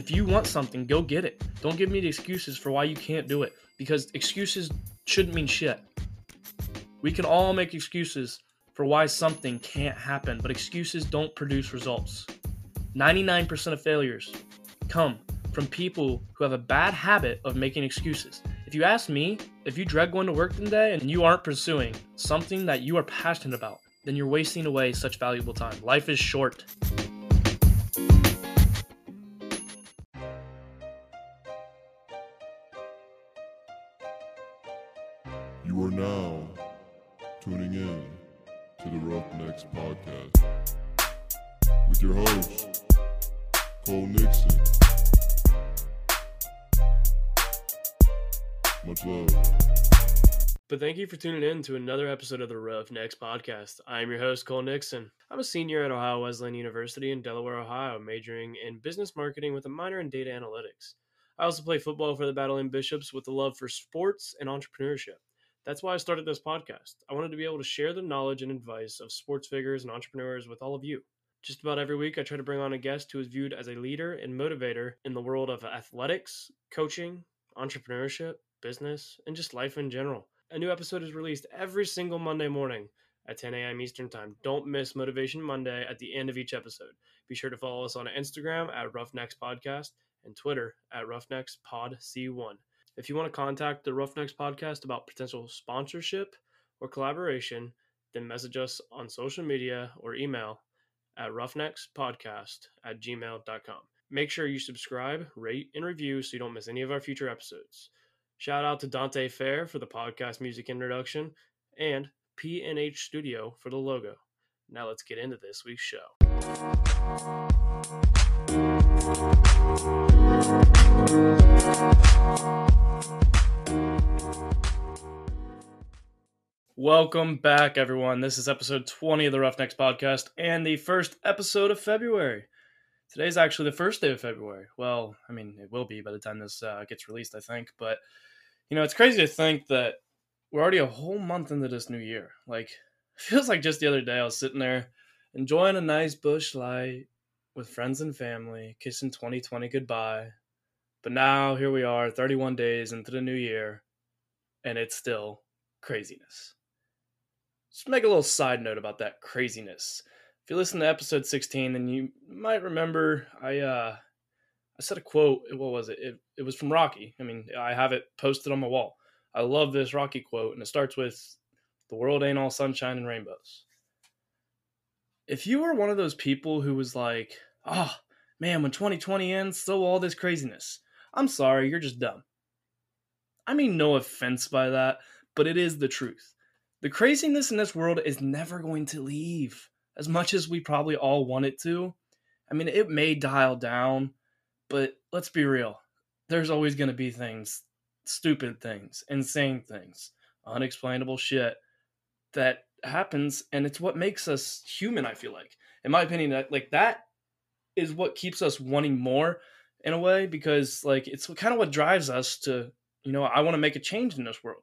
If you want something, go get it. Don't give me the excuses for why you can't do it because excuses shouldn't mean shit. We can all make excuses for why something can't happen, but excuses don't produce results. 99% of failures come from people who have a bad habit of making excuses. If you ask me, if you dread going to work today and you aren't pursuing something that you are passionate about, then you're wasting away such valuable time. Life is short. For tuning in to another episode of the Roughnecks Podcast. I'm your host, Cole Nixon. I'm a senior at Ohio Wesleyan University in Delaware, Ohio, majoring in business marketing with a minor in data analytics. I also play football for the Battling Bishops with a love for sports and entrepreneurship. That's why I started this podcast. I wanted to be able to share the knowledge and advice of sports figures and entrepreneurs with all of you. Just about every week, I try to bring on a guest who is viewed as a leader and motivator in the world of athletics, coaching, entrepreneurship, business, and just life in general. A new episode is released every single Monday morning at 10 a.m. Eastern Time. Don't miss Motivation Monday at the end of each episode. Be sure to follow us on Instagram at Roughnecks Podcast and Twitter at Roughnecks Pod C1. If you want to contact the Roughnecks Podcast about potential sponsorship or collaboration, then message us on social media or email at roughneckspodcast at gmail.com. Make sure you subscribe, rate, and review so you don't miss any of our future episodes. Shout out to Dante Fair for the podcast music introduction and PNH Studio for the logo. Now let's get into this week's show. Welcome back, everyone. This is episode 20 of the Roughnecks podcast and the first episode of February. Today's actually the first day of February. Well, I mean, it will be by the time this uh, gets released, I think. But, you know, it's crazy to think that we're already a whole month into this new year. Like, feels like just the other day I was sitting there enjoying a nice Busch Light with friends and family, kissing 2020 goodbye. But now here we are, 31 days into the new year, and it's still craziness. Just make a little side note about that craziness. If you listen to episode 16, then you might remember I uh I said a quote. What was it? It, it was from Rocky. I mean, I have it posted on my wall. I love this Rocky quote, and it starts with The world ain't all sunshine and rainbows. If you were one of those people who was like, oh, man, when 2020 ends, so all this craziness, I'm sorry, you're just dumb. I mean, no offense by that, but it is the truth. The craziness in this world is never going to leave as much as we probably all want it to. I mean, it may dial down, but let's be real. There's always going to be things, stupid things, insane things, unexplainable shit that happens and it's what makes us human, I feel like. In my opinion, that like that is what keeps us wanting more in a way because like it's kind of what drives us to, you know, I want to make a change in this world.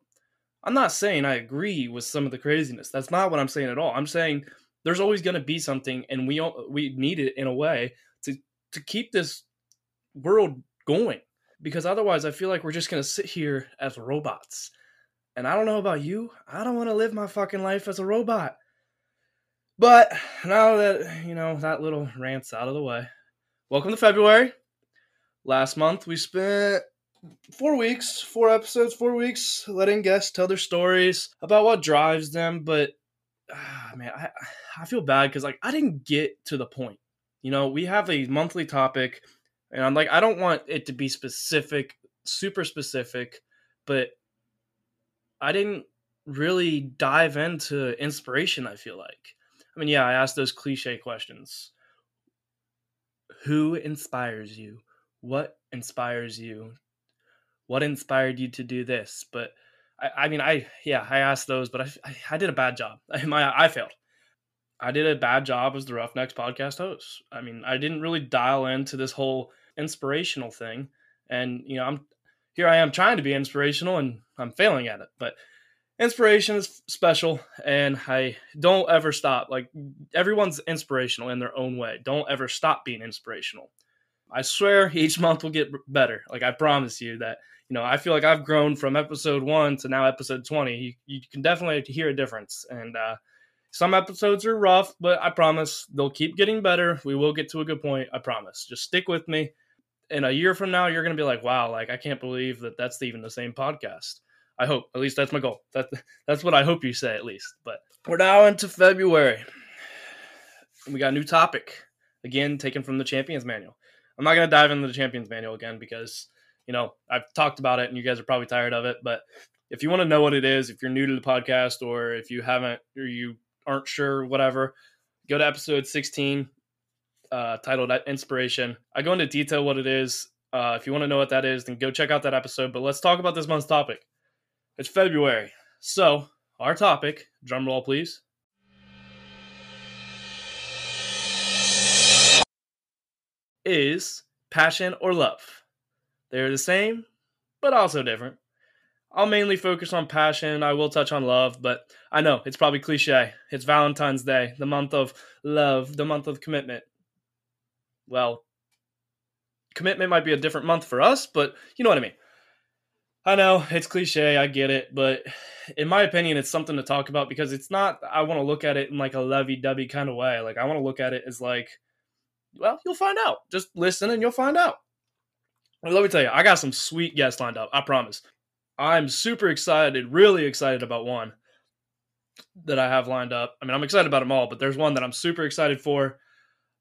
I'm not saying I agree with some of the craziness. That's not what I'm saying at all. I'm saying there's always going to be something, and we all, we need it in a way to to keep this world going. Because otherwise, I feel like we're just going to sit here as robots. And I don't know about you. I don't want to live my fucking life as a robot. But now that you know that little rant's out of the way, welcome to February. Last month we spent four weeks, four episodes, four weeks, letting guests tell their stories about what drives them. But ah, man, I I feel bad because like I didn't get to the point. You know, we have a monthly topic, and I'm like, I don't want it to be specific, super specific, but I didn't really dive into inspiration. I feel like, I mean, yeah, I asked those cliche questions. Who inspires you? What inspires you? what inspired you to do this but i, I mean i yeah i asked those but I, I, I did a bad job I, my, I failed i did a bad job as the roughnecks podcast host i mean i didn't really dial into this whole inspirational thing and you know i'm here i am trying to be inspirational and i'm failing at it but inspiration is special and i don't ever stop like everyone's inspirational in their own way don't ever stop being inspirational I swear each month will get better. Like I promise you that. You know, I feel like I've grown from episode one to now episode 20. You, you can definitely hear a difference. And uh, some episodes are rough, but I promise they'll keep getting better. We will get to a good point. I promise. Just stick with me. In a year from now, you're going to be like, wow, like I can't believe that that's even the same podcast. I hope. At least that's my goal. That, that's what I hope you say, at least. But we're now into February. We got a new topic. Again, taken from the Champions Manual. I'm not going to dive into the Champions Manual again because, you know, I've talked about it and you guys are probably tired of it. But if you want to know what it is, if you're new to the podcast or if you haven't or you aren't sure, whatever, go to episode 16 uh, titled Inspiration. I go into detail what it is. Uh, if you want to know what that is, then go check out that episode. But let's talk about this month's topic. It's February. So, our topic, drum roll please, is passion or love. They're the same, but also different. I'll mainly focus on passion. I will touch on love, but I know it's probably cliche. It's Valentine's Day, the month of love, the month of commitment. Well, commitment might be a different month for us, but you know what I mean. I know it's cliche, I get it, but in my opinion, it's something to talk about because it's not, I want to look at it in like a lovey dovey kind of way. Like, I want to look at it as like, well, you'll find out. Just listen and you'll find out. Let me tell you, I got some sweet guests lined up. I promise. I'm super excited, really excited about one that I have lined up. I mean, I'm excited about them all, but there's one that I'm super excited for.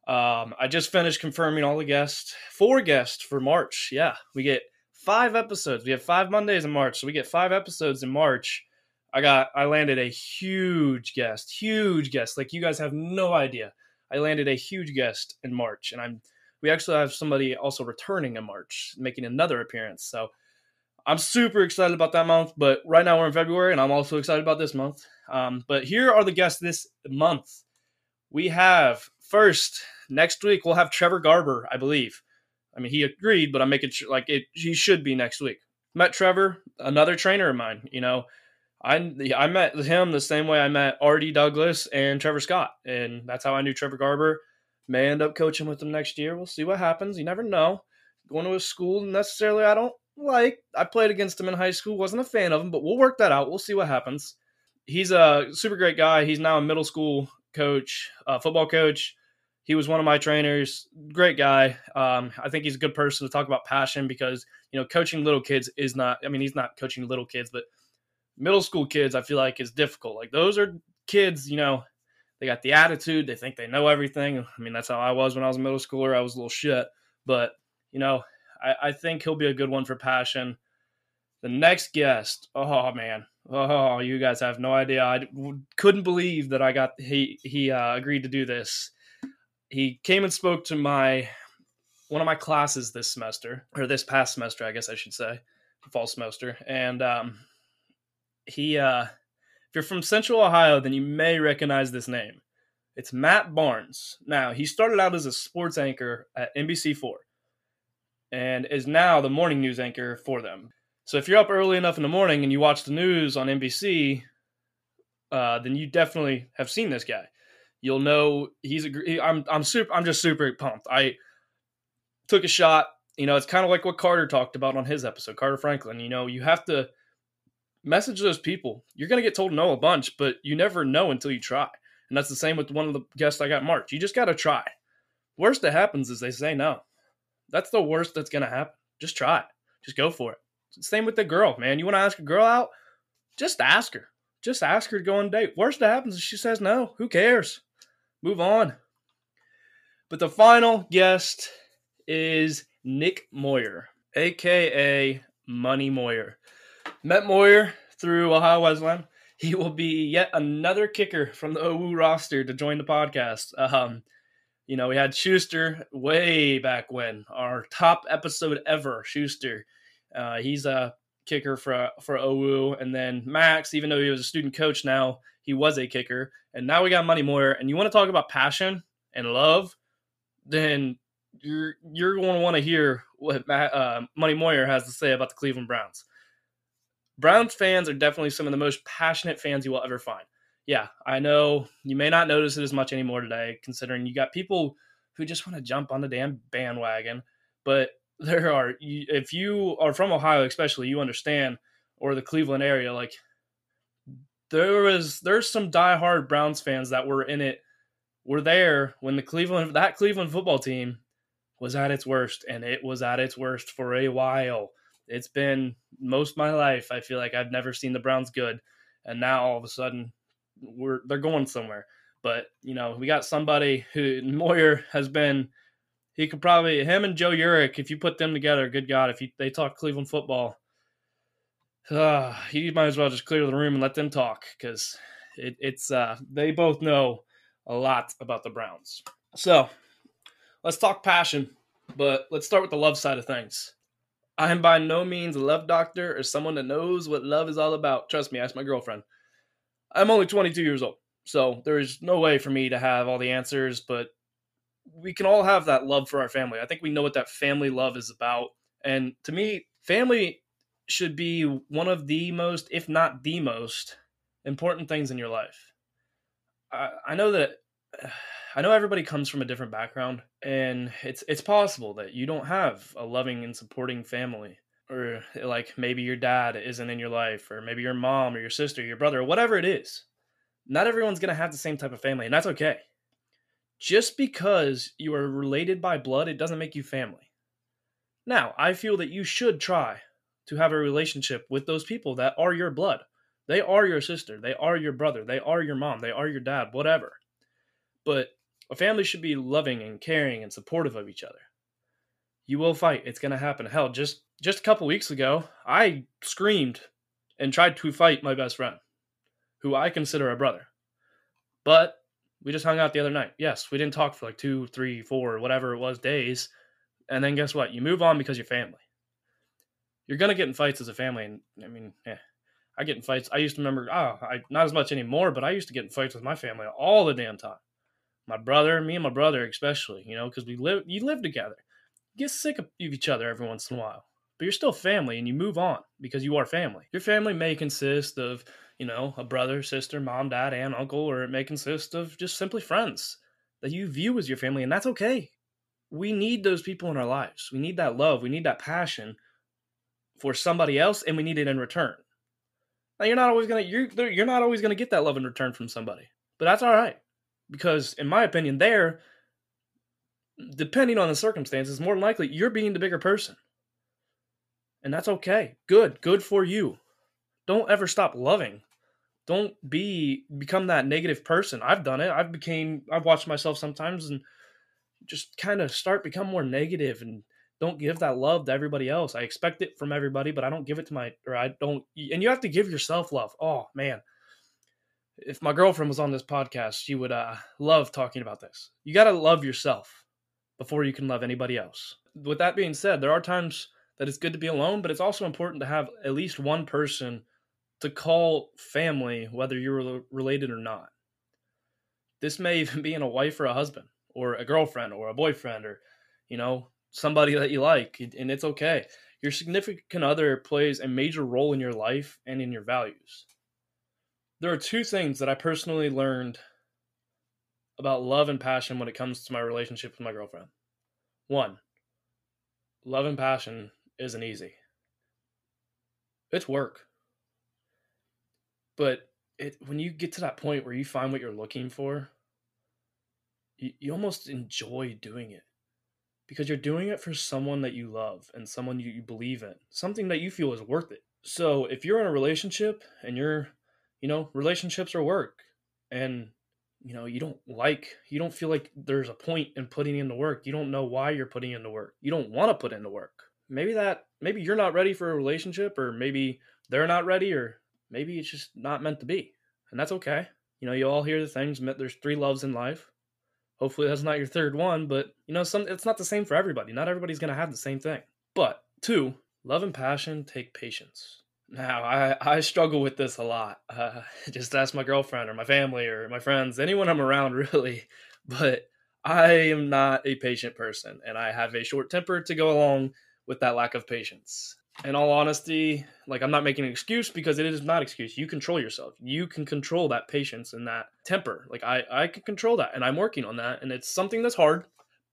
Um, I just finished confirming all the guests, four guests for March. Yeah, we get five episodes. We have five Mondays in March, so we get five episodes in March. I got, I landed a huge guest, huge guest. Like you guys have no idea. I landed a huge guest in March, and I'm we actually have somebody also returning in March, making another appearance. So I'm super excited about that month. But right now we're in February, and I'm also excited about this month. Um, but here are the guests this month. We have first next week we'll have Trevor Garber, I believe. I mean, he agreed, but I'm making sure like it. He should be next week. Met Trevor, another trainer of mine. You know, I I met him the same way I met Artie Douglas and Trevor Scott, and that's how I knew Trevor Garber. May end up coaching with him next year. We'll see what happens. You never know. Going to a school necessarily I don't like. I played against him in high school. wasn't a fan of him, but we'll work that out. We'll see what happens. He's a super great guy. He's now a middle school coach, uh, football coach. He was one of my trainers. Great guy. Um, I think he's a good person to talk about passion because you know coaching little kids is not. I mean, he's not coaching little kids, but middle school kids, I feel like is difficult. Like those are kids, you know, they got the attitude, they think they know everything. I mean, that's how I was when I was a middle schooler. I was a little shit, but you know, I, I think he'll be a good one for passion. The next guest, oh man, oh you guys have no idea. I couldn't believe that I got he he uh, agreed to do this. He came and spoke to my one of my classes this semester or this past semester, I guess I should say, fall semester, and um, he uh if you're from central ohio then you may recognize this name it's matt barnes now he started out as a sports anchor at nbc4 and is now the morning news anchor for them so if you're up early enough in the morning and you watch the news on nbc uh, then you definitely have seen this guy you'll know he's a i'm i'm super i'm just super pumped i took a shot you know it's kind of like what carter talked about on his episode carter franklin you know you have to message those people. You're going to get told no a bunch, but you never know until you try. And that's the same with one of the guests I got March. You just got to try. Worst that happens is they say no. That's the worst that's to happen. Just try it. Just go for it. Same with the girl, man. You want to ask a girl out? Just ask her. Just ask her to go on a date. Worst that happens is she says no. Who cares? Move on. But the final guest is Nick Moyer, aka Money Moyer. Met Moyer through Ohio Wesleyan. He will be yet another kicker from the OU roster to join the podcast. Um, you know, we had Schuster way back when, our top episode ever. Schuster, uh, he's a kicker for for OU, and then Max, even though he was a student coach now, he was a kicker, and now we got Money Moyer. And you want to talk about passion and love, then you're you're going to want to hear what uh, Money Moyer has to say about the Cleveland Browns. Browns fans are definitely some of the most passionate fans you will ever find. Yeah, I know you may not notice it as much anymore today, considering you got people who just want to jump on the damn bandwagon. but there are if you are from Ohio, especially you understand, or the Cleveland area, like there was there's some diehard Browns fans that were in it, were there when the Cleveland that Cleveland football team was at its worst, and it was at its worst for a while. It's been most my life. I feel like I've never seen the Browns good, and now all of a sudden we're they're going somewhere. But you know, we got somebody who Moyer has been. He could probably him and Joe Yurick. If you put them together, good God, if you, they talk Cleveland football, uh, he might as well just clear the room and let them talk because it, it's uh, they both know a lot about the Browns. So let's talk passion, but let's start with the love side of things. I am by no means a love doctor or someone that knows what love is all about. Trust me, ask my girlfriend. I'm only 22 years old, so there is no way for me to have all the answers, but we can all have that love for our family. I think we know what that family love is about. And to me, family should be one of the most, if not the most, important things in your life. I, I know that I know everybody comes from a different background, and it's it's possible that you don't have a loving and supporting family, or eh, like maybe your dad isn't in your life, or maybe your mom or your sister, your brother, or whatever it is. Not everyone's gonna have the same type of family, and that's okay. Just because you are related by blood, it doesn't make you family. Now, I feel that you should try to have a relationship with those people that are your blood. They are your sister, they are your brother, they are your mom, they are your dad, whatever. But a family should be loving and caring and supportive of each other. You will fight. It's going to happen. Hell, just just a couple weeks ago, I screamed and tried to fight my best friend, who I consider a brother. But we just hung out the other night. Yes, we didn't talk for like two, three, four, whatever it was days. And then guess what? You move on because you're family you're gonna get in fights as a family, and I mean, I get in fights. I used to remember, oh, I not as much anymore, but I used to get in fights with my family all the damn time. My brother, me and my brother especially, you know, because we live, you live together. You get sick of each other every once in a while, but you're still family, and you move on because you are family. Your family may consist of, you know, a brother, sister, mom, dad, aunt, uncle, or it may consist of just simply friends that you view as your family, and that's okay. We need those people in our lives. We need that love. We need that passion for somebody else and we need it in return. Now you're not always gonna you're you're not always gonna get that love in return from somebody, but that's all right because in my opinion, there, depending on the circumstances, more than likely you're being the bigger person, and that's okay. Good, good for you. Don't ever stop loving. Don't be become that negative person. I've done it. I've became I've watched myself sometimes and just kind of start become more negative and don't give that love to everybody else. I expect it from everybody, but I don't give it to my or I don't and you have to give yourself love. Oh man. If my girlfriend was on this podcast, she would uh love talking about this. You got to love yourself before you can love anybody else. With that being said, there are times that it's good to be alone, but it's also important to have at least one person to call family whether you're related or not. This may even be in a wife or a husband or a girlfriend or a boyfriend or you know somebody that you like, and it's okay. Your significant other plays a major role in your life and in your values. There are two things that I personally learned about love and passion when it comes to my relationship with my girlfriend. One, love and passion isn't easy. It's work. But it when you get to that point where you find what you're looking for, you, you almost enjoy doing it because you're doing it for someone that you love and someone you, you believe in, something that you feel is worth it. So if you're in a relationship and you're, you know, relationships are work and you know, you don't like, you don't feel like there's a point in putting in the work. You don't know why you're putting in the work. You don't want to put in the work. Maybe that, maybe you're not ready for a relationship or maybe they're not ready or maybe it's just not meant to be. And that's okay. You know, you all hear the things, there's three loves in life Hopefully that's not your third one, but you know, some it's not the same for everybody. Not everybody's gonna have the same thing. But two, love and passion take patience. Now, I, I struggle with this a lot. Uh, just ask my girlfriend or my family or my friends, anyone I'm around, really. But I am not a patient person, and I have a short temper to go along with that lack of patience in all honesty, like I'm not making an excuse because it is not excuse. You control yourself. You can control that patience and that temper. Like I, I can control that, and I'm working on that. And it's something that's hard,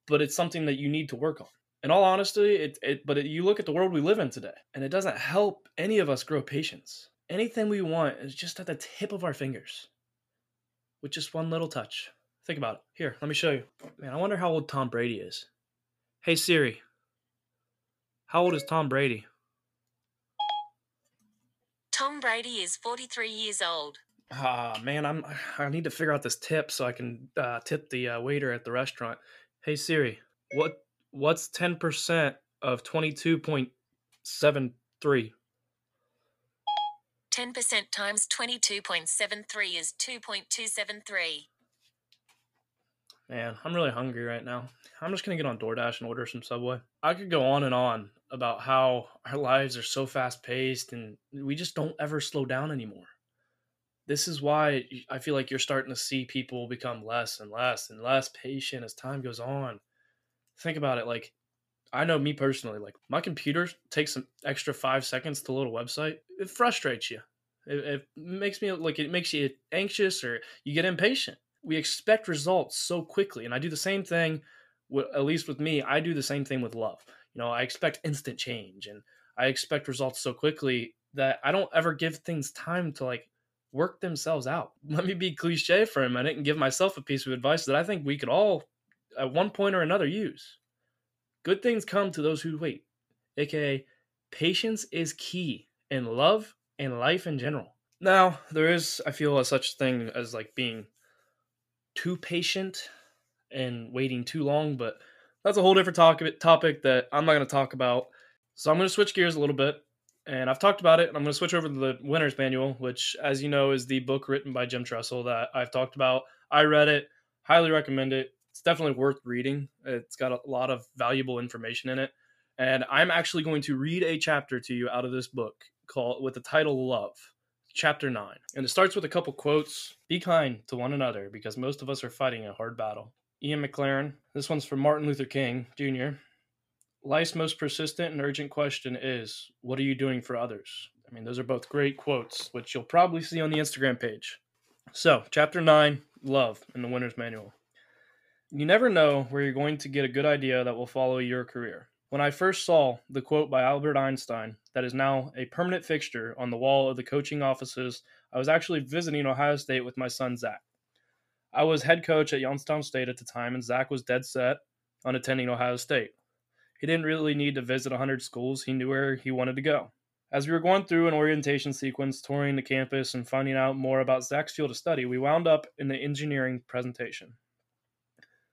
but it's something that you need to work on. In all honesty, it, it but it, you look at the world we live in today, and it doesn't help any of us grow patience. Anything we want is just at the tip of our fingers, with just one little touch. Think about it. Here, let me show you. Man, I wonder how old Tom Brady is. Hey Siri, how old is Tom Brady? Tom Brady is 43 years old. Ah, man, I'm I need to figure out this tip so I can uh, tip the uh, waiter at the restaurant. Hey Siri, what what's ten percent of twenty two point seven three? 10% times 22.73 is 2.273. Man, I'm really hungry right now. I'm just gonna get on DoorDash and order some Subway. I could go on and on about how our lives are so fast paced and we just don't ever slow down anymore. This is why I feel like you're starting to see people become less and less and less patient as time goes on. Think about it like I know me personally, like my computer takes an extra five seconds to load a website. It frustrates you. It, it makes me like it makes you anxious or you get impatient. We expect results so quickly, and I do the same thing. At least with me, I do the same thing with love. You know, I expect instant change, and I expect results so quickly that I don't ever give things time to like work themselves out. Let me be cliche for a minute and give myself a piece of advice that I think we could all, at one point or another, use. Good things come to those who wait, aka, patience is key in love and life in general. Now, there is, I feel, a such thing as like being too patient and waiting too long, but that's a whole different talk, topic that I'm not going to talk about. So I'm going to switch gears a little bit, and I've talked about it. And I'm going to switch over to the Winner's Manual, which, as you know, is the book written by Jim Tressel that I've talked about. I read it, highly recommend it. It's definitely worth reading. It's got a lot of valuable information in it, and I'm actually going to read a chapter to you out of this book called with the title "Love." chapter 9. And it starts with a couple quotes Be kind to one another because most of us are fighting a hard battle. Ian Maclaren, this one's from Martin Luther King Jr. Life's most persistent and urgent question is What are you doing for others? I mean, those are both great quotes, which you'll probably see on the Instagram page. So, chapter 9 Love in the Winner's Manual. You never know where you're going to get a good idea that will follow your career. When I first saw the quote by Albert Einstein that is now a permanent fixture on the wall of the coaching offices, I was actually visiting Ohio State with my son Zach. I was head coach at Youngstown State at the time, and Zach was dead set on attending Ohio State. He didn't really need to visit 100 schools, he knew where he wanted to go. As we were going through an orientation sequence, touring the campus, and finding out more about Zach's field of study, we wound up in the engineering presentation.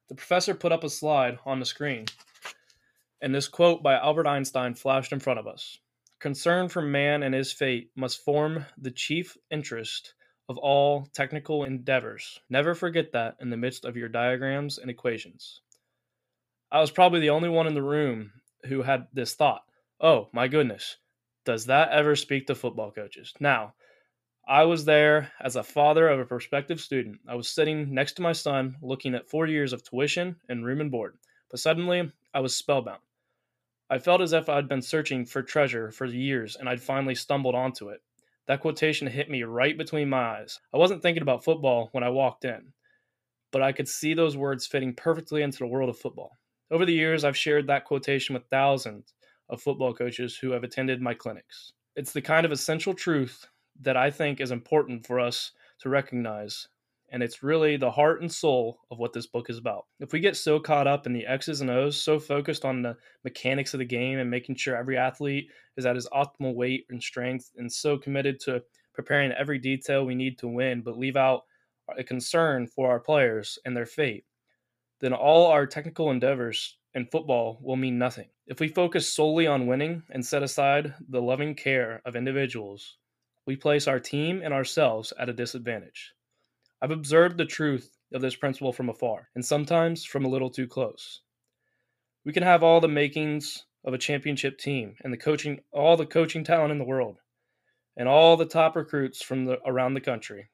The professor put up a slide on the screen and this quote by Albert Einstein flashed in front of us Concern for man and his fate must form the chief interest of all technical endeavors. Never forget that in the midst of your diagrams and equations. I was probably the only one in the room who had this thought oh, my goodness, does that ever speak to football coaches? Now, I was there as a father of a prospective student. I was sitting next to my son looking at four years of tuition and room and board, but suddenly I was spellbound. I felt as if I'd been searching for treasure for years and I'd finally stumbled onto it. That quotation hit me right between my eyes. I wasn't thinking about football when I walked in, but I could see those words fitting perfectly into the world of football. Over the years, I've shared that quotation with thousands of football coaches who have attended my clinics. It's the kind of essential truth that I think is important for us to recognize and it's really the heart and soul of what this book is about. If we get so caught up in the X's and O's, so focused on the mechanics of the game and making sure every athlete is at his optimal weight and strength, and so committed to preparing every detail we need to win, but leave out a concern for our players and their fate, then all our technical endeavors in football will mean nothing. If we focus solely on winning and set aside the loving care of individuals, we place our team and ourselves at a disadvantage. I've observed the truth of this principle from afar, and sometimes from a little too close. We can have all the makings of a championship team and the coaching all the coaching talent in the world and all the top recruits from the, around the country.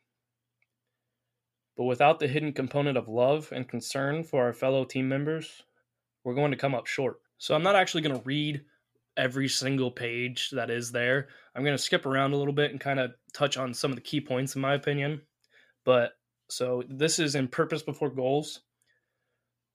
But without the hidden component of love and concern for our fellow team members, we're going to come up short. So I'm not actually going to read every single page that is there. I'm going to skip around a little bit and kind of touch on some of the key points in my opinion. But so this is in Purpose Before Goals.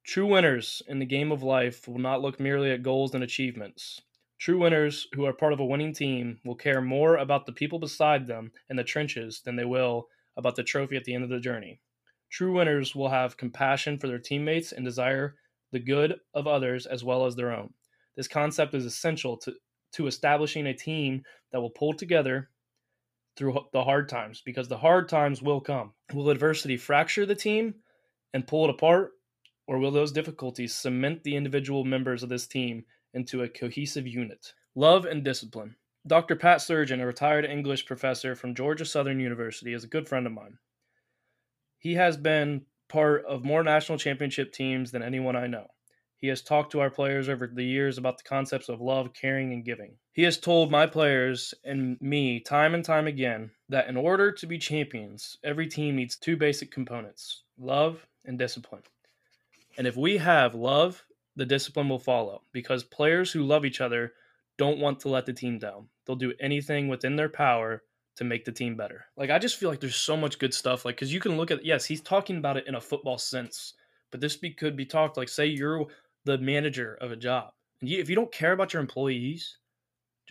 True winners in the game of life will not look merely at goals and achievements. True winners who are part of a winning team will care more about the people beside them in the trenches than they will about the trophy at the end of the journey. True winners will have compassion for their teammates and desire the good of others as well as their own. This concept is essential to, to establishing a team that will pull together through the hard times because the hard times will come. Will adversity fracture the team and pull it apart, or will those difficulties cement the individual members of this team into a cohesive unit? Love and discipline. Dr. Pat Spurgeon, a retired English professor from Georgia Southern University, is a good friend of mine. He has been part of more national championship teams than anyone I know. He has talked to our players over the years about the concepts of love, caring, and giving. He has told my players and me time and time again that in order to be champions, every team needs two basic components love and discipline. And if we have love, the discipline will follow because players who love each other don't want to let the team down. They'll do anything within their power to make the team better. Like I just feel like there's so much good stuff. Like because you can look at yes, he's talking about it in a football sense, but this be, could be talked like say you're the manager of a job. And you, if you don't care about your employees,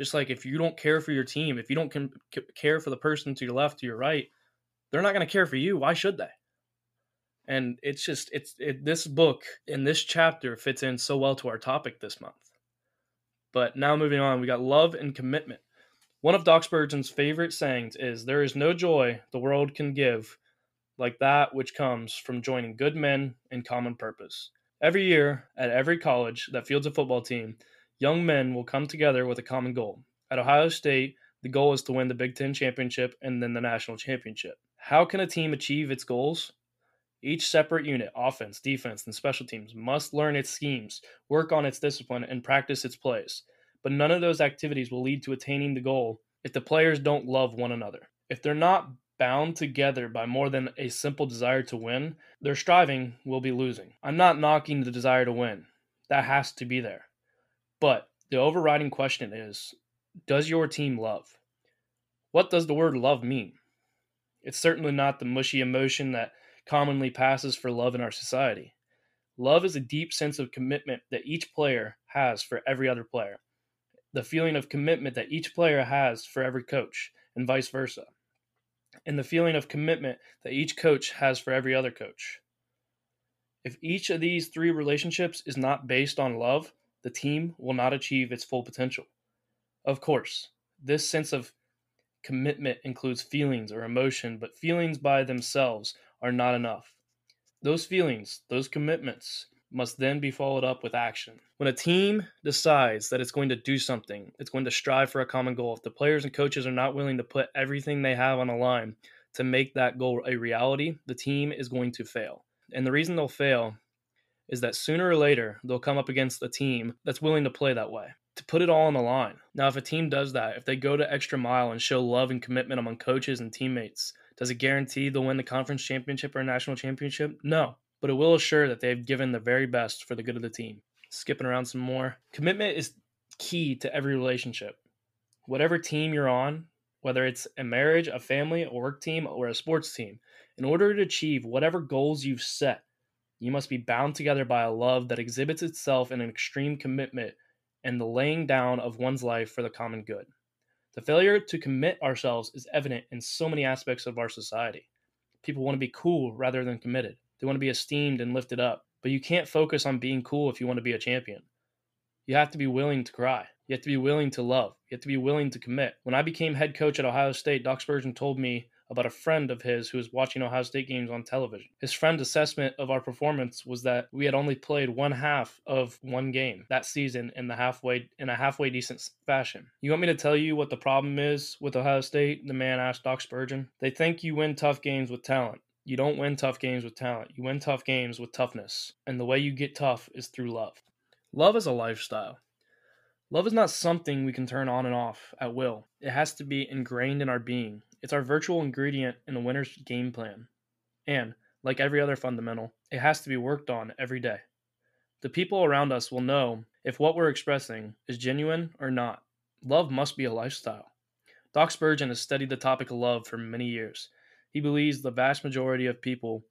just like if you don't care for your team, if you don't com- care for the person to your left, to your right, they're not going to care for you. Why should they? And it's just it's it, this book in this chapter fits in so well to our topic this month. But now moving on, we got love and commitment. One of Doc Spurgeon's favorite sayings is, "There is no joy the world can give like that which comes from joining good men in common purpose." Every year, at every college that fields a football team, young men will come together with a common goal. At Ohio State, the goal is to win the Big Ten championship and then the national championship. How can a team achieve its goals? Each separate unit, offense, defense, and special teams, must learn its schemes, work on its discipline, and practice its plays. But none of those activities will lead to attaining the goal if the players don't love one another. If they're not bound together by more than a simple desire to win, their striving will be losing. I'm not knocking the desire to win, that has to be there. But the overriding question is Does your team love? What does the word love mean? It's certainly not the mushy emotion that commonly passes for love in our society. Love is a deep sense of commitment that each player has for every other player, the feeling of commitment that each player has for every coach, and vice versa and the feeling of commitment that each coach has for every other coach. If each of these three relationships is not based on love, the team will not achieve its full potential. Of course, this sense of commitment includes feelings or emotion, but feelings by themselves are not enough. Those feelings, those commitments, must then be followed up with action. When a team decides that it's going to do something, it's going to strive for a common goal, if the players and coaches are not willing to put everything they have on the line to make that goal a reality, the team is going to fail. And the reason they'll fail is that sooner or later they'll come up against a team that's willing to play that way, to put it all on the line. Now, if a team does that, if they go to extra mile and show love and commitment among coaches and teammates, does it guarantee they'll win the conference championship or national championship? No but it will assure that they've given the very best for the good of the team. Skipping around some more. Commitment is key to every relationship. Whatever team you're on, whether it's a marriage, a family, a work team, or a sports team, in order to achieve whatever goals you've set, you must be bound together by a love that exhibits itself in an extreme commitment and the laying down of one's life for the common good. The failure to commit ourselves is evident in so many aspects of our society. People want to be cool rather than committed. They want to be esteemed and lifted up. But you can't focus on being cool if you want to be a champion. You have to be willing to cry. You have to be willing to love. You have to be willing to commit. When I became head coach at Ohio State, Doc Spurgeon told me about a friend of his who was watching Ohio State games on television. His friend's assessment of our performance was that we had only played one half of one game that season in the halfway in a halfway decent fashion. You want me to tell you what the problem is with Ohio State? The man asked Doc Spurgeon. They think you win tough games with talent. You don't win tough games with talent. You win tough games with toughness. And the way you get tough is through love. Love is a lifestyle. Love is not something we can turn on and off at will. It has to be ingrained in our being. It's our virtual ingredient in the winner's game plan. And, like every other fundamental, it has to be worked on every day. The people around us will know if what we're expressing is genuine or not. Love must be a lifestyle. Doc Spurgeon has studied the topic of love for many years. He believes the vast majority of people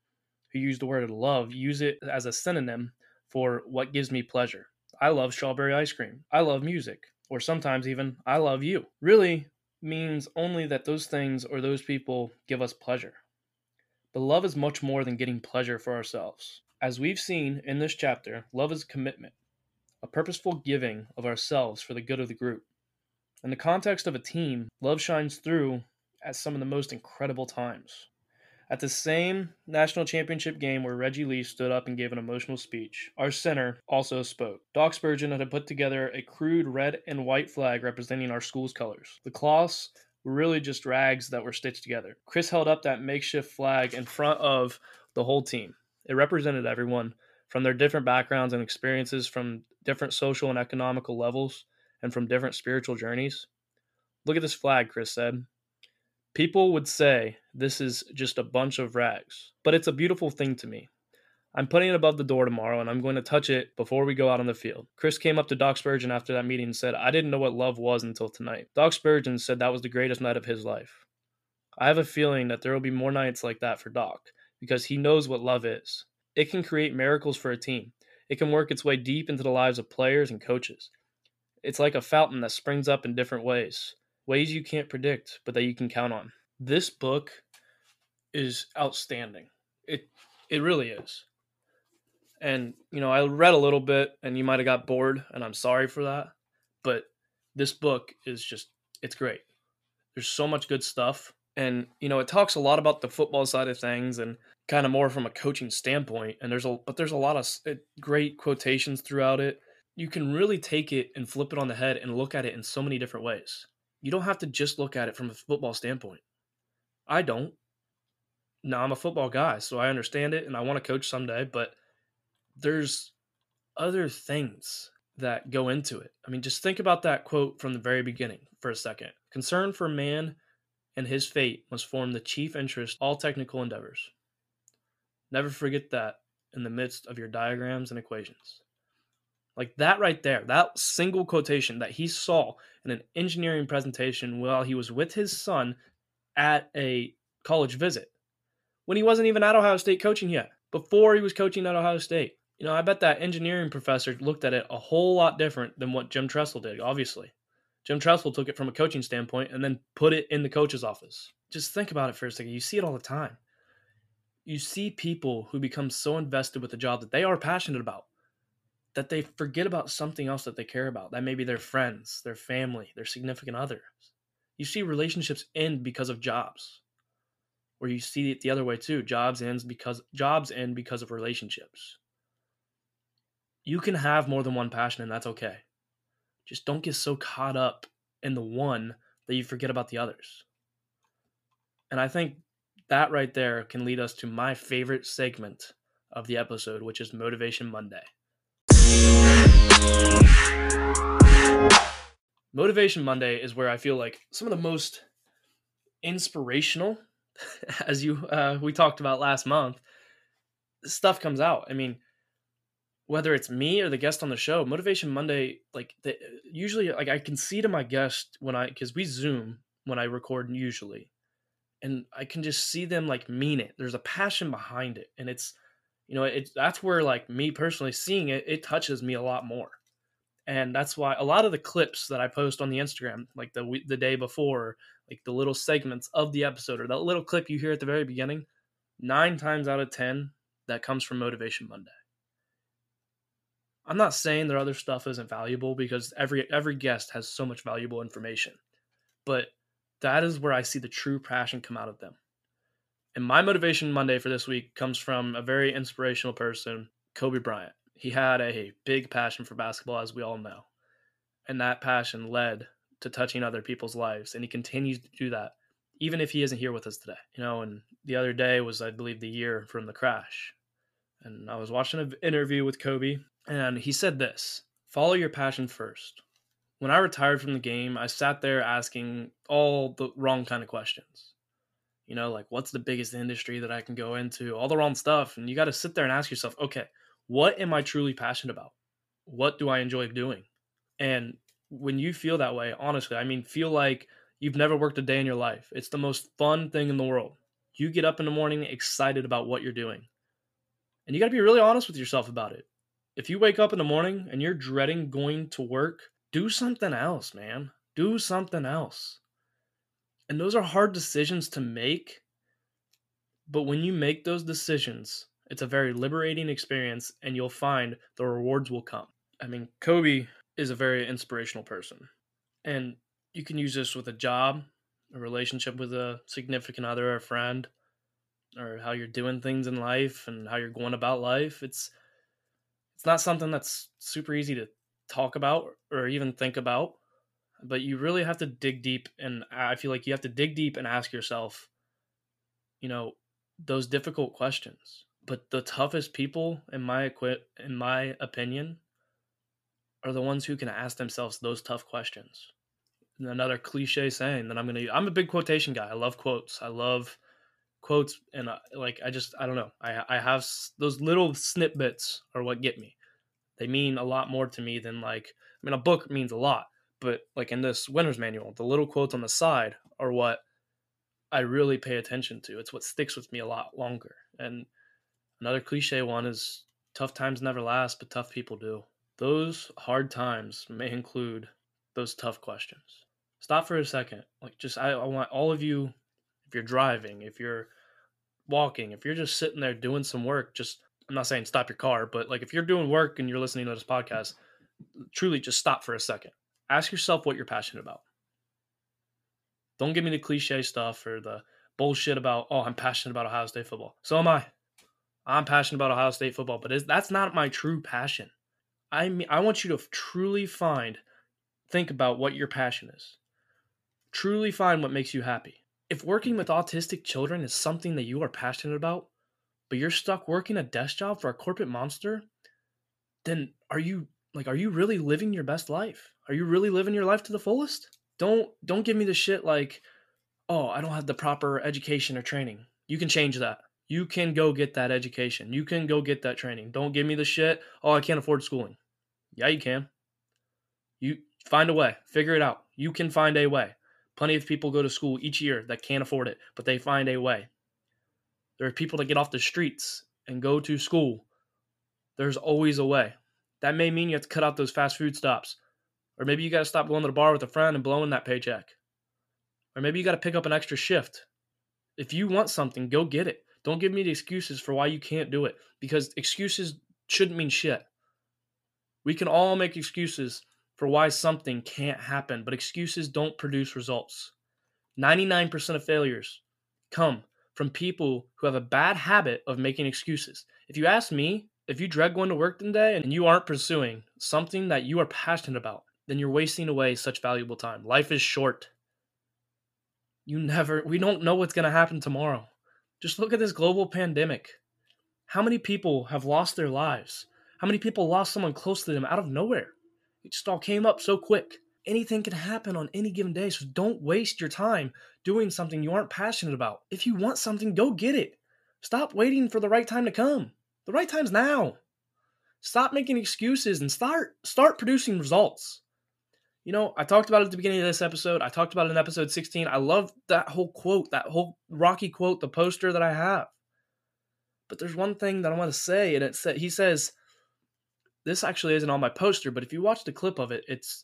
who use the word love use it as a synonym for what gives me pleasure. I love strawberry ice cream. I love music. Or sometimes even, I love you. Really means only that those things or those people give us pleasure. But love is much more than getting pleasure for ourselves. As we've seen in this chapter, love is commitment, a purposeful giving of ourselves for the good of the group. In the context of a team, love shines through at some of the most incredible times. At the same national championship game where Reggie Lee stood up and gave an emotional speech, our center also spoke. Doc Spurgeon had put together a crude red and white flag representing our school's colors. The cloths were really just rags that were stitched together. Chris held up that makeshift flag in front of the whole team. It represented everyone from their different backgrounds and experiences, from different social and economical levels, and from different spiritual journeys. Look at this flag, Chris said. People would say this is just a bunch of rags, but it's a beautiful thing to me. I'm putting it above the door tomorrow and I'm going to touch it before we go out on the field. Chris came up to Doc Spurgeon after that meeting and said, I didn't know what love was until tonight. Doc Spurgeon said that was the greatest night of his life. I have a feeling that there will be more nights like that for Doc because he knows what love is. It can create miracles for a team, it can work its way deep into the lives of players and coaches. It's like a fountain that springs up in different ways ways you can't predict, but that you can count on. This book is outstanding. It it really is. And you know, I read a little bit and you might have got bored and I'm sorry for that, but this book is just it's great. There's so much good stuff and you know, it talks a lot about the football side of things and kind of more from a coaching standpoint and there's a but there's a lot of great quotations throughout it. You can really take it and flip it on the head and look at it in so many different ways you don't have to just look at it from a football standpoint. I don't. Now I'm a football guy, so I understand it and I want to coach someday, but there's other things that go into it. I mean, just think about that quote from the very beginning for a second. Concern for man and his fate must form the chief interest all technical endeavors. Never forget that in the midst of your diagrams and equations. Like that right there, that single quotation that he saw in an engineering presentation while he was with his son at a college visit when he wasn't even at Ohio State coaching yet, before he was coaching at Ohio State. You know, I bet that engineering professor looked at it a whole lot different than what Jim Tressel did, obviously. Jim Tressel took it from a coaching standpoint and then put it in the coach's office. Just think about it for a second. You see it all the time. You see people who become so invested with the job that they are passionate about that they forget about something else that they care about. That may be their friends, their family, their significant others. You see relationships end because of jobs. Or you see it the other way too. Jobs ends because jobs end because of relationships. You can have more than one passion and that's okay. Just don't get so caught up in the one that you forget about the others. And I think that right there can lead us to my favorite segment of the episode, which is Motivation Monday. Motivation Monday is where I feel like some of the most inspirational, as you uh, we talked about last month, stuff comes out. I mean, whether it's me or the guest on the show, Motivation Monday, like the, usually, like I can see to my guest when I because we Zoom when I record usually, and I can just see them like mean it. There's a passion behind it, and it's you know it that's where like me personally seeing it it touches me a lot more. And that's why a lot of the clips that i post on the instagram like the the day before like the little segments of the episode or that little clip you hear at the very beginning nine times out of ten that comes from motivation monday. I'm not saying their other stuff isn't valuable because every every guest has so much valuable information but that is where i see the true passion come out of them and my motivation Monday for this week comes from a very inspirational person, Kobe Bryant. He had a big passion for basketball, as we all know. And that passion led to touching other people's lives. And he continues to do that, even if he isn't here with us today. You know, and the other day was, I believe, the year from the crash. And I was watching an interview with Kobe, and he said this follow your passion first. When I retired from the game, I sat there asking all the wrong kind of questions you know like what's the biggest industry that i can go into? All the wrong stuff and you got to sit there and ask yourself okay what am i truly passionate about? What do i enjoy doing? And when you feel that way honestly i mean feel like you've never worked a day in your life. It's the most fun thing in the world. You get up in the morning excited about what you're doing. And you got to be really honest with yourself about it. If you wake up in the morning and you're dreading going to work, do something else, man. Do something else. And those are hard decisions to make. But when you make those decisions, it's a very liberating experience and you'll find the rewards will come. I mean, Kobe is a very inspirational person. And you can use this with a job, a relationship with a significant other, or a friend, or how you're doing things in life and how you're going about life. It's it's not something that's super easy to talk about or even think about, but you really have to dig deep and I feel like you have to dig deep and ask yourself, you know, those difficult questions. But the toughest people in my equi- in my opinion are the ones who can ask themselves those tough questions. And another cliche saying that I'm to I'm a big quotation guy. I love quotes. I love quotes and uh, like I just I don't know. I I have those little snippets are what get me. They mean a lot more to me than like I mean a book means a lot, but like in this winner's manual, the little quotes on the side are what I really pay attention to. It's what sticks with me a lot longer. And another cliche one is tough times never last, but tough people do. Those hard times may include those tough questions. Stop for a second. Like just I, I want all of you if you're driving, if you're walking, if you're just sitting there doing some work, just I'm not saying stop your car, but like if you're doing work and you're listening to this podcast, truly just stop for a second. Ask yourself what you're passionate about. Don't give me the cliche stuff or the bullshit about, oh, I'm passionate about Ohio State football. So am I. I'm passionate about Ohio State football, but that's not my true passion. I mean, I want you to truly find, think about what your passion is. Truly find what makes you happy. If working with autistic children is something that you are passionate about, but you're stuck working a desk job for a corporate monster, then are you like are you really living your best life? Are you really living your life to the fullest? Don't don't give me the shit like, "Oh, I don't have the proper education or training." You can change that. You can go get that education. You can go get that training. Don't give me the shit, "Oh, I can't afford schooling." Yeah, you can. You find a way. Figure it out. You can find a way. Plenty of people go to school each year that can't afford it, but they find a way. There are people that get off the streets and go to school. There's always a way. That may mean you have to cut out those fast food stops. Or maybe you got to stop going to the bar with a friend and blowing that paycheck. Or maybe you got to pick up an extra shift. If you want something, go get it. Don't give me the excuses for why you can't do it because excuses shouldn't mean shit. We can all make excuses for why something can't happen, but excuses don't produce results. 99% of failures come from people who have a bad habit of making excuses. If you ask me, if you dread going to work today and you aren't pursuing something that you are passionate about, then you're wasting away such valuable time. Life is short. You never, we don't know what's going to happen tomorrow. Just look at this global pandemic. How many people have lost their lives? How many people lost someone close to them out of nowhere? It just all came up so quick. Anything can happen on any given day, so don't waste your time doing something you aren't passionate about. If you want something, go get it. Stop waiting for the right time to come. The right time's now. Stop making excuses and start start producing results. You know, I talked about it at the beginning of this episode. I talked about it in episode 16. I love that whole quote, that whole Rocky quote, the poster that I have. But there's one thing that I want to say, and it said he says, this actually isn't on my poster, but if you watch the clip of it, it's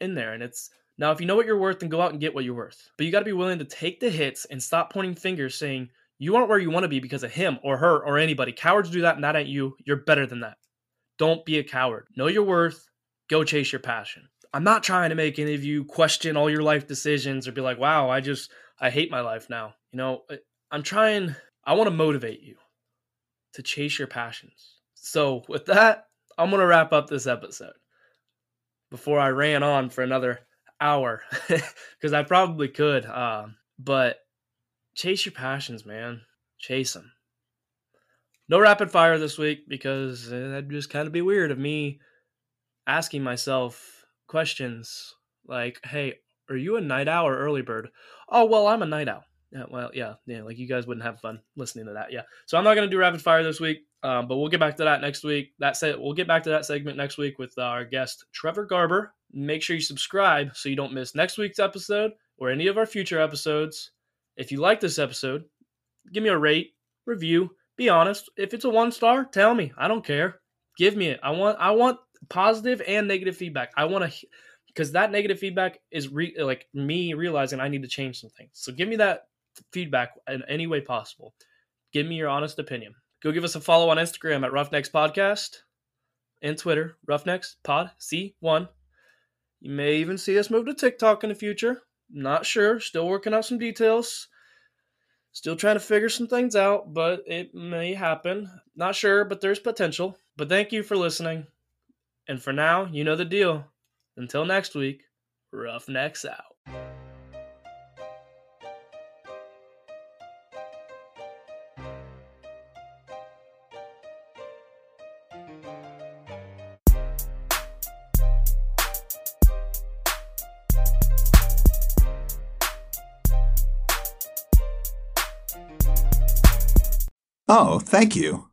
in there. And it's now if you know what you're worth, then go out and get what you're worth. But you got to be willing to take the hits and stop pointing fingers saying you aren't where you want to be because of him or her or anybody. Cowards do that, not at you. You're better than that. Don't be a coward. Know your worth. Go chase your passion. I'm not trying to make any of you question all your life decisions or be like, wow, I just, I hate my life now. You know, I'm trying, I want to motivate you to chase your passions. So, with that, I'm going to wrap up this episode before I ran on for another hour because I probably could. Um, but chase your passions, man. Chase them. No rapid fire this week because that'd just kind of be weird of me asking myself questions like, hey, are you a night owl or early bird? Oh, well, I'm a night owl. Yeah, well, yeah, yeah. Like you guys wouldn't have fun listening to that. Yeah. So I'm not gonna do rapid fire this week, um, but we'll get back to that next week. That said, we'll get back to that segment next week with our guest Trevor Garber. Make sure you subscribe so you don't miss next week's episode or any of our future episodes. If you like this episode, give me a rate, review. Be honest. If it's a one star, tell me. I don't care. Give me it. I want I want positive and negative feedback. I want to because that negative feedback is re, like me realizing I need to change some things. So give me that feedback in any way possible. Give me your honest opinion. Go give us a follow on Instagram at Roughnecks Podcast and Twitter, Roughnecks Pod C1. You may even see us move to TikTok in the future. Not sure. Still working out some details. Still trying to figure some things out, but it may happen. Not sure, but there's potential. But thank you for listening. And for now, you know the deal. Until next week, Roughnecks out. Oh, thank you.